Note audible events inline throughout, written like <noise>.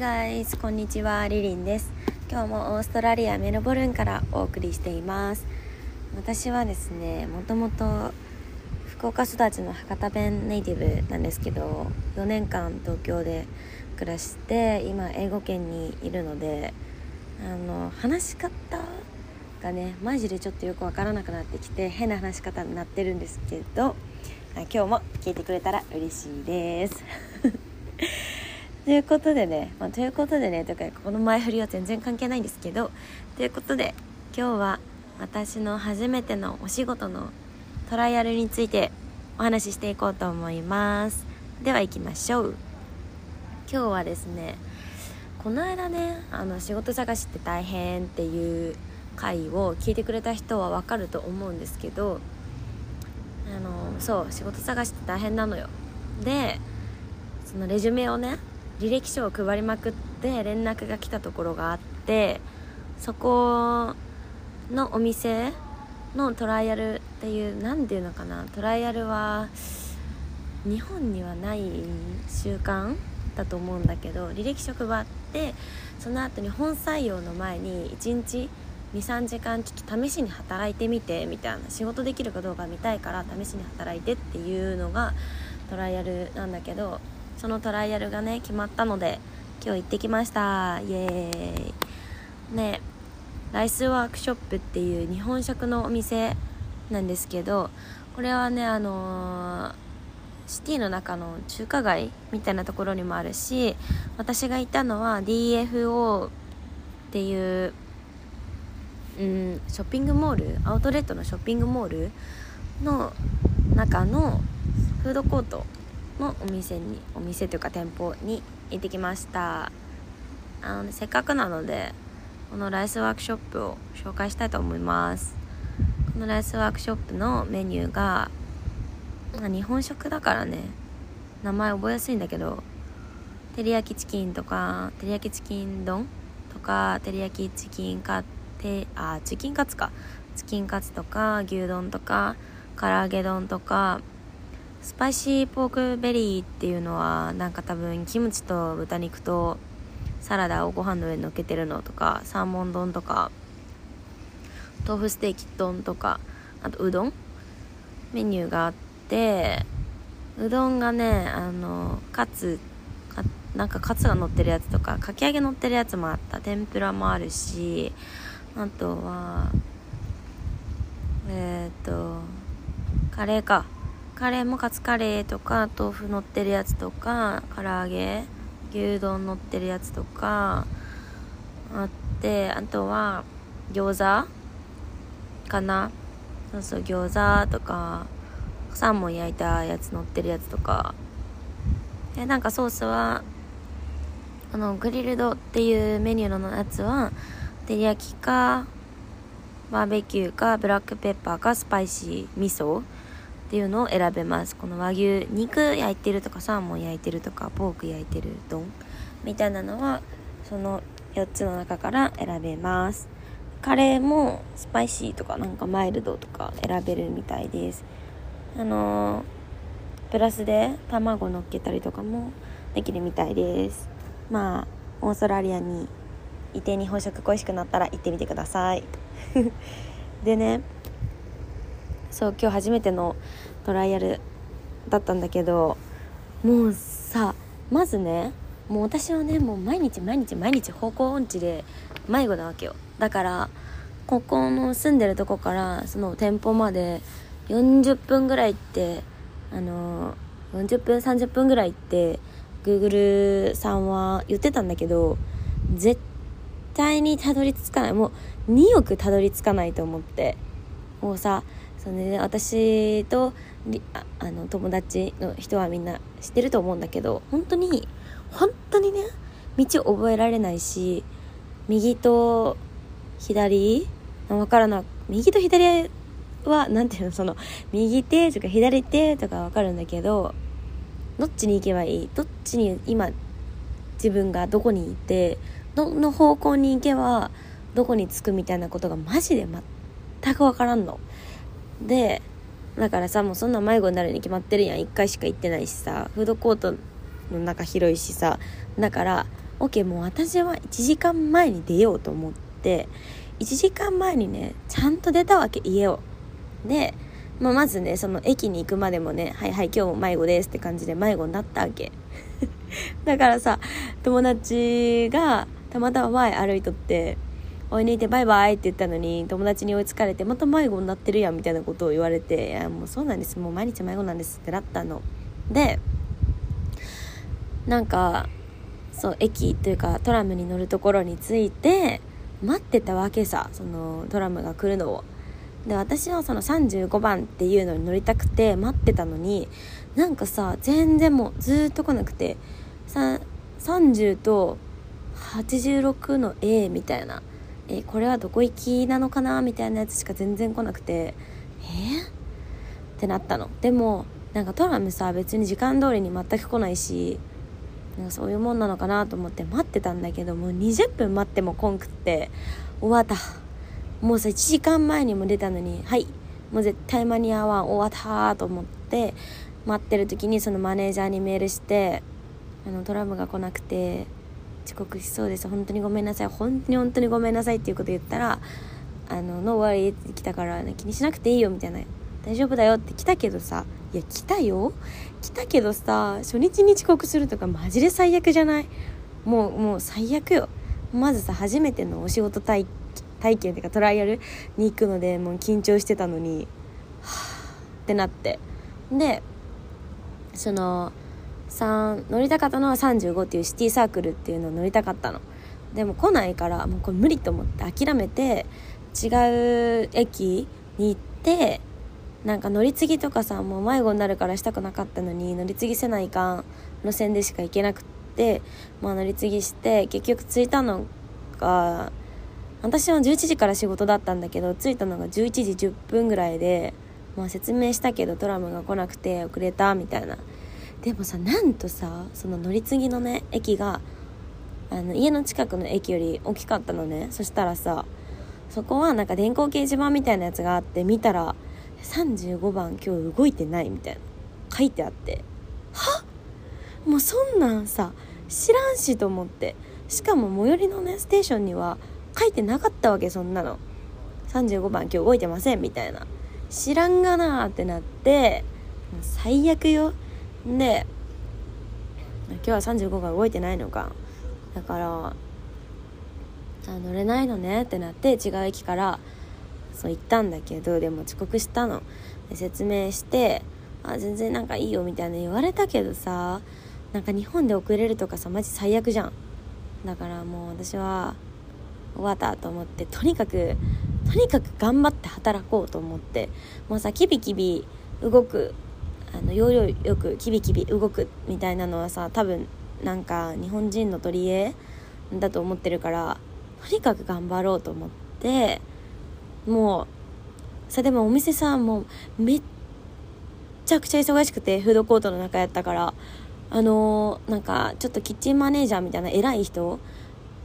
Hi guys. こんにちはリリンです。今日もオーストラリアメルボルンからお送りしています。私はですねもともと福岡育ちの博多弁ネイティブなんですけど4年間東京で暮らして今英語圏にいるのであの話し方がねマジでちょっとよくわからなくなってきて変な話し方になってるんですけど今日も聞いてくれたら嬉しいです。ということでね、まあ、ということでねというかこの前振りは全然関係ないんですけどということで今日は私の初めてのお仕事のトライアルについてお話ししていこうと思います。では行きましょう。今日はですねこの間ねあの仕事探しって大変っていう回を聞いてくれた人はわかると思うんですけどあのそう仕事探しって大変なのよ。でそのレジュメをね履歴書を配りまくって連絡が来たところがあってそこのお店のトライアルっていう何ていうのかなトライアルは日本にはない習慣だと思うんだけど履歴書配ってその後に本採用の前に1日23時間ちょっと試しに働いてみてみたいな仕事できるかどうか見たいから試しに働いてっていうのがトライアルなんだけどそのトライアルがね決まったので今日行ってきました。イエーイ。ねライスワークショップっていう日本食のお店なんですけどこれはねあのー、シティの中の中華街みたいなところにもあるし私がいたのは DFO っていううんショッピングモールアウトレットのショッピングモールの中のフードコートのお店にお店というか店舗に行ってきました。あの、ね、せっかくなのでこのライスワークショップを紹介したいと思います。このライスワークショップのメニューがま日本食だからね。名前覚えやすいんだけど照り焼きチキンとか照り焼きチキン丼とか照り焼きチキンカてあチキンカツか。チキンカツとか牛丼とか唐揚げ丼とか spicy pork belly っていうのはなんか多分キムチと豚肉とサラダをご飯の上にのっけてるのとかサーモン丼とか豆腐ステーキ丼とかあとうどん。メニューがあってうどんがねあのカツなんかカツが乗ってるやつとかかき揚げ乗ってるやつもあった。天ぷらもあるしあとはえっ、ー、とカレーか。カレーもカツカレーとか豆腐乗ってるやつとか唐揚げ牛丼乗ってるやつとかあってあとは餃子かな。そうそう餃子とかサーモン焼いたやつ乗ってるやつとか。でなんかソースはあのグリルドっていうメニューのやつは照り焼きかバーベキューかブラックペッパーかスパイシー味噌っていうのを選べます。この和牛肉焼いてるとかサーモン焼いてるとかポーク焼いてる丼。みたいなのはその4つの中から選べます。カレーもスパイシーとかなんかマイルドとか選べるみたいです。あのー、プラスで卵乗っけたりとかもできるみたいです。まあオーストラリアにいて日本食恋しくなったら行ってみてください。<laughs> でねそう今日初めてのトライアルだったんだけどもうさまずねもう私はねもう毎日毎日毎日方向音痴で迷子なわけよ。だからここの住んでるとこからその店舗まで40分ぐらいってあの40分30分ぐらいって Google さんは言ってたんだけど絶対にたどり着かない。もう2億たどり着かないと思って。もうさその、ね、私とあの友達の人はみんな知ってると思うんだけど本当に本当にね道覚えられないし右と左わからない右と左は何ていうのその右手とか左手とかわかるんだけどどっちに行けばいい？どっちに今自分がどこにいてどの方向に行けばどこに着くみたいなことがマジで全く分からんの。でだからさもうそんな迷子になるに決まってるやん。1回しか行ってないしさ。フードコートの中広いしさ。だから OK もう私は1時間前に出ようと思って1時間前にねちゃんと出たわけ家を。で、まあ、まずねその駅に行くまでもね「はいはい今日も迷子です」って感じで迷子になったわけ。<laughs> だからさ友達がたまたま前歩いとって「おいにいてバイバイ」って言ったのに友達に追いつかれてまた迷子になってるやんみたいなことを言われて「いやもうそうなんです。もう毎日迷子なんです」ってなったの。でなんかそう駅というかトラムに乗るところに着いて待ってたわけさそのトラムが来るのを。で私はその35番っていうのに乗りたくて待ってたのになんかさ全然もうずっと来なくて30と86の A みたいな。えこれはどこ行きなのかな？みたいなやつしか全然来なくて。えってなったの。でもなんかトラムさ別に時間通りに全く来ないしなんかそういうもんなのかなと思って。待ってたんだけどもう20分待っても来んくって。終わった。もうさ1時間前にも出たのにはい。もう絶対間に合わん。終わったと思って待ってる時にそのマネージャーにメールしてあのトラムが来なくて。遅刻しそうです。本当にごめんなさい。本当に本当にごめんなさいっていうこと言ったらあのノーワリーって来たから、ね、気にしなくていいよみたいな。大丈夫だよって来たけどさ。いや来たよ。来たけどさ初日に遅刻するとかマジで最悪じゃない？もうもう最悪よ。まずさ初めてのお仕事体体験っていうかトライアルに行くのでもう緊張してたのに。はあってなって。でその3乗りたかったのは35っていうシティサークルっていうのを乗りたかったの。でも来ないからもうこれ無理と思って諦めて違う駅に行ってなんか乗り継ぎとかさもう迷子になるからしたくなかったのに乗り継ぎせないかん路線でしか行けなくってまあ乗り継ぎして結局着いたのが私は11時から仕事だったんだけど着いたのが11時10分ぐらいで、まあ、説明したけどトラムが来なくて遅れたみたいな。でもさなんとさその乗り継ぎのね駅があの家の近くの駅より大きかったのね。そしたらさそこはなんか電光掲示板みたいなやつがあって見たら35番今日動いてないみたいな書いてあって。は？もうそんなんさ知らんしと思って。しかも最寄りのねステーションには書いてなかったわけそんなの。35番今日動いてませんみたいな。知らんがなーってなって最悪よ。で今日は35が動いてないのか。だからあ乗れないのねってなって違う駅からそう言ったんだけどでも遅刻したの。で説明してあ全然なんかいいよみたいな言われたけどさなんか日本で遅れるとかさマジ最悪じゃん。だからもう私は終わったと思ってとにかくとにかく頑張って働こうと思ってもうさキビキビ動くあの要領よくキビキビ動くみたいなのはさ多分なんか日本人の取り柄だと思ってるからとにかく頑張ろうと思ってもうさでもお店さもうめっちゃくちゃ忙しくてフードコートの中やったからあのー、なんかちょっとキッチンマネージャーみたいな偉い人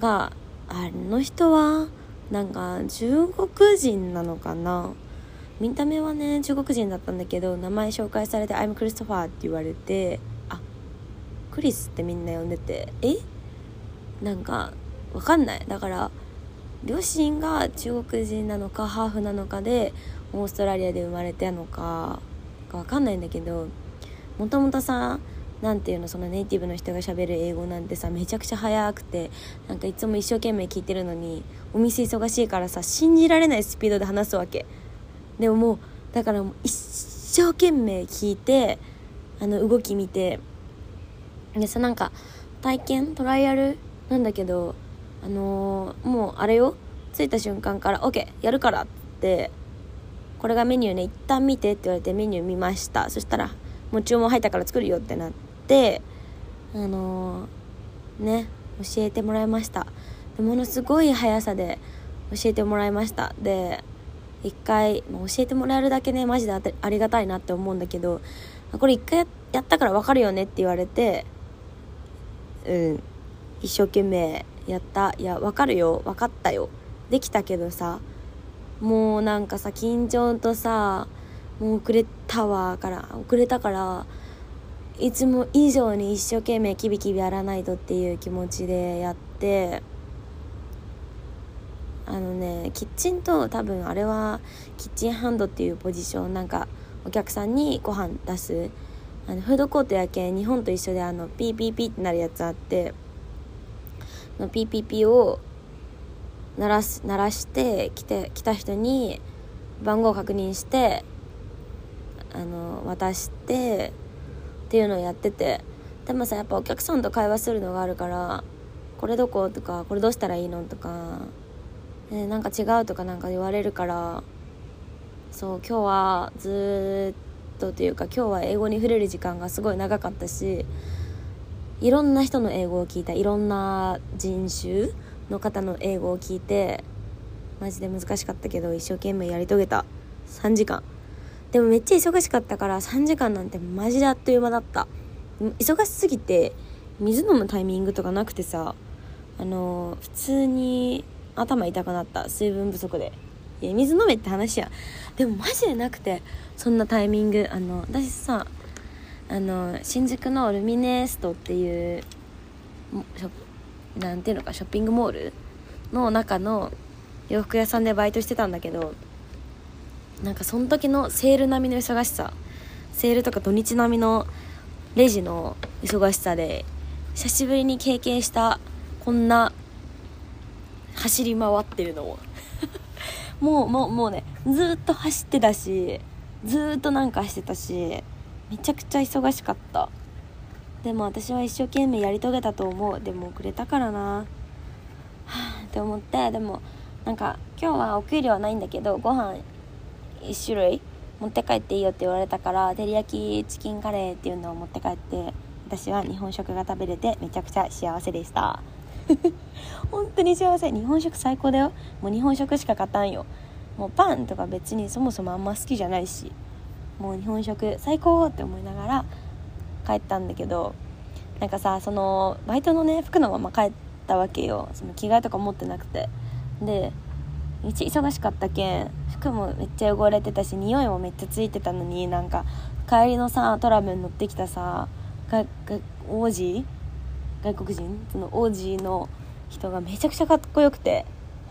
があの人はなんか中国人なのかな？見た目はね中国人だったんだけど名前紹介されて「I'm Christopher」って言われてあクリスってみんな呼んでてえ？なんかわかんない。だから両親が中国人なのかハーフなのかでオーストラリアで生まれたのかか分かんないんだけどもともとさ何ていうのそのネイティブの人がしゃべる英語なんてさめちゃくちゃ早くてなんかいつも一生懸命聞いてるのにお店忙しいからさ信じられないスピードで話すわけ。でももうだからもう一生懸命聞いてあの動き見てでさなんか体験トライアルなんだけどあのー、もうあれよ着いた瞬間から OK やるからってこれがメニューね一旦見てって言われてメニュー見ました。そしたらもう注文入ったから作るよってなってあのー、ね教えてもらいました。ものすごい速さで教えてもらいました。で一回教えてもらえるだけねマジでありがたいなって思うんだけどこれ一回やったから分かるよねって言われてうん。一生懸命やった。いやわかるよ。分かったよ。できたけどさもうなんかさ緊張とさもう遅れたわから遅れたからいつも以上に一生懸命キビキビやらないとっていう気持ちでやってあのねキッチンと多分あれは kitchen hand っていうポジションなんかお客さんにご飯出すあのフードコートやけん日本と一緒であのピーピーピーってなるやつあってのピーピーピーを鳴らす鳴らして来て来た人に番号を確認してあの渡してっていうのをやっててでもさやっぱお客さんと会話するのがあるから「これどこ?」とか「これどうしたらいいの?」とか、えなんか違うとかなんか言われるからそう今日はずっとというか今日は英語に触れる時間がすごい長かったしいろんな人の英語を聞いた。いろんな人種の方の英語を聞いてマジで難しかったけど一生懸命やり遂げた。3時間。でもめっちゃ忙しかったから3時間なんてマジであっという間だった。忙しすぎて水飲むタイミングとかなくてさあの普通に頭痛くなった水分不足で。いや水飲めって話や。でもマジでなくてそんなタイミング。あの私さあの新宿のルミネストっていうなんていうのかショッピングモールの中の洋服屋さんでバイトしてたんだけどなんかその時のセール並みの忙しさセールとか土日並みのレジの忙しさで久しぶりに経験したこんな走り回ってるのを。<laughs> もうもうもうねずっと走ってたしずっとなんかしてたしめちゃくちゃ忙しかった。でも私は一生懸命やり遂げたと思う。でも遅れたからな。は <sighs> あって思ってでもなんか今日はお給料はないんだけどご飯1種類持って帰っていいよって言われたから照り焼きチキンカレーっていうのを持って帰って私は日本食が食べれてめちゃくちゃ幸せでした。<laughs> 本当に幸せ。日本食最高だよ。もう日本食しか勝たんよ。もうパンとか別にそもそもあんま好きじゃないし。もう日本食最高って思いながら帰ったんだけどなんかさそのバイトのね服のまま帰ったわけよ。その着替えとか持ってなくて。でめっちゃ忙しかったけん服もめっちゃ汚れてたし匂いもめっちゃついてたのになんか帰りのさトラブル乗ってきたさ王子外国人その王子の人がめちゃくちゃかっこよくて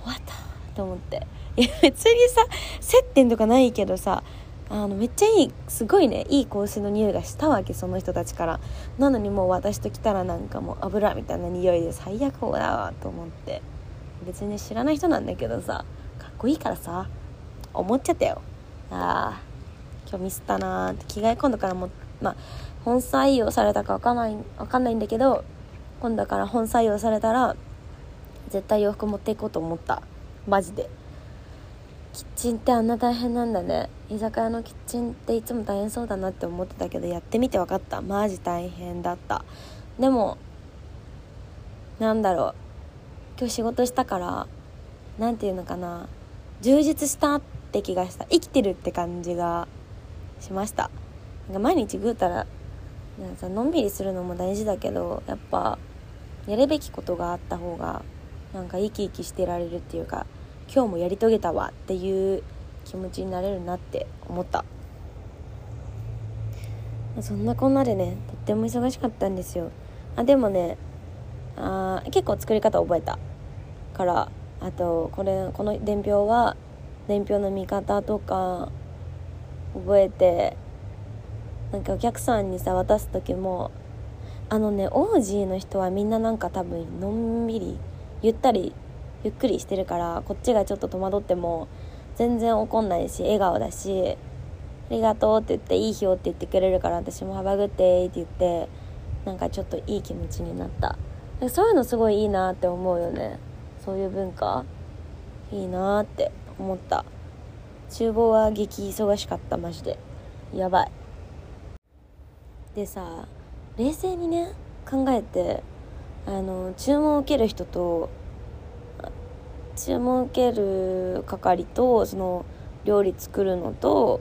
終わったと思って。いや別にさ接点とかないけどさあのめっちゃいいすごいねいい香水の匂いがしたわけその人たちから。なのにもう私と来たらなんかもう油みたいな匂いで最悪だわと思って。別に知らない人なんだけどさかっこいいからさ思っちゃったよ。ああ今日ミスったなーって着替え今度からもまあ本採用されたか分かんない分かんないんだけど今度から本採用されたら絶対洋服持っていこうと思った。マジで。キッチンってあんな大変なんだね。居酒屋のキッチンっていつも大変そうだなって思ってたけどやってみて分かった。マジ大変だった。でもなんだろう。今日仕事したから何て言うのかな。充実したって気がした。生きてるって感じがしました。なんか毎日ぐうたらなんかのんびりするのも大事だけどやっぱやるべきことがあった方がなんか生き生きしてられるっていうか今日もやり遂げたわっていう気持ちになれるなって思った。そんなこんなでねとっても忙しかったんですよ。あでもねあ結構作り方覚えた。からあとこれこの伝票は伝票の見方とか覚えてなんかお客さんにさ渡す時もあのねオージーの人はみんななんか多分のんびりゆったりゆっくりしてるからこっちがちょっと戸惑っても全然怒んないし笑顔だし「ありがとう」って言って「いい日を」って言ってくれるから私も「ハバグって」って言ってなんかちょっといい気持ちになった。そういうのすごいいいなって思うよね。そういう文化。いいなって思った。厨房は激忙しかったマジで。やばい。でさ冷静にね考えてあの注文を受ける人と注文を受ける係とその料理作るのと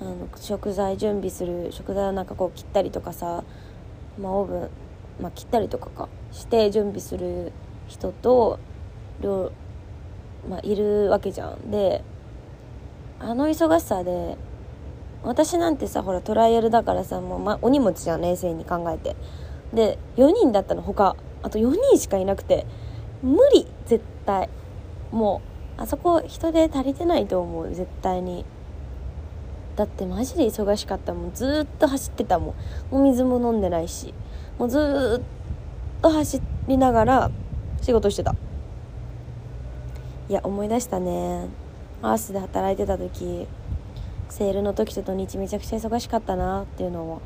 あの食材準備する食材をなんかこう切ったりとかさ、まあ、オーブン、まあ、切ったりとかかして準備する人と料、まあ、いるわけじゃん。であの忙しさで私なんてさほらトライアルだからさもう、ま、お荷物じゃん冷静に考えて。で4人だったの他。あと4人しかいなくて。無理絶対。もうあそこ人で足りてないと思う絶対に。だってマジで忙しかったもん。ずっと走ってたもん。お水も飲んでないし。もうずっと走りながら仕事してた。いや思い出したね。アースで働いてた時。セールの時と土日めちゃくちゃ忙しかったなっていうのを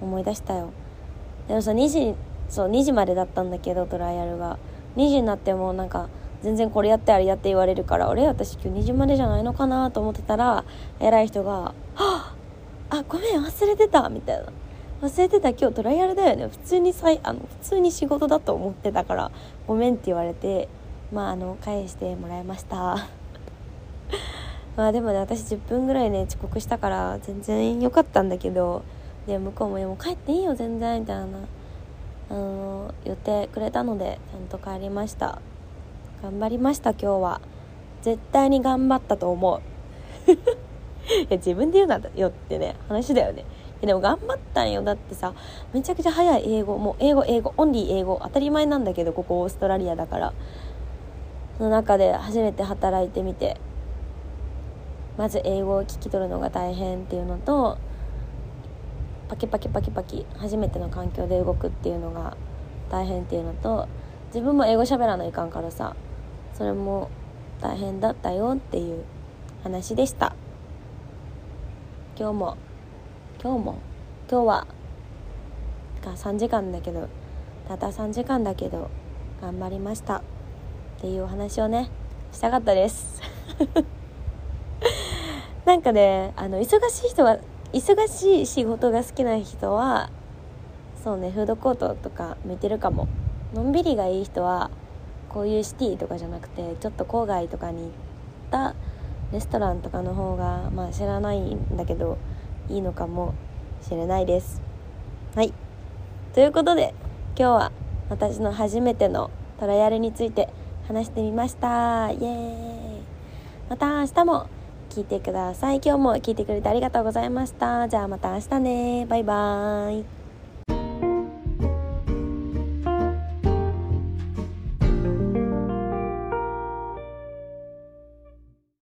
思い出したよ。でもさ2時そう2時までだったんだけどトライアルが。2時になってもなんか全然これやってあれやって言われるから俺私今日2時までじゃないのかなと思ってたら偉い人が「はあごめん忘れてた」みたいな「忘れてた今日トライアルだよね。普通にさいあの普通に仕事だと思ってたからごめん」って言われてまああの返してもらいました。まあでもね私10分ぐらいね遅刻したから全然良かったんだけどで向こうも「もう帰っていいよ全然」みたいなあの言ってくれたのでちゃんと帰りました。頑張りました今日は。絶対に頑張ったと思う。<laughs> いや自分で言うなよってね話だよね。でも頑張ったんよ。だってさめちゃくちゃ早い英語もう英語英語オンリー英語当たり前なんだけどここオーストラリアだから。その中で初めて働いてみて。まず英語を聞き取るのが大変っていうのとパキパキパキパキ初めての環境で動くっていうのが大変っていうのと自分も英語喋らないかんからさそれも大変だったよっていう話でした。今日も今日も今日はが3時間だけどたった3時間だけど頑張りました。っていうお話をねしたかったです。<laughs> かねあの忙しい人は忙しい仕事が好きな人はそうねフードコートとか向いてるかも。のんびりがいい人はこういうシティとかじゃなくてちょっと郊外とかに行ったレストランとかの方がまあ知らないんだけどいいのかもしれないです。はい。ということで今日は私の初めてのトライアルについて話してみました。イエーイ。また明日も。聞いてください。今日も聞いてくれてありがとうございました。じゃあまた明日ね。バイバーイ。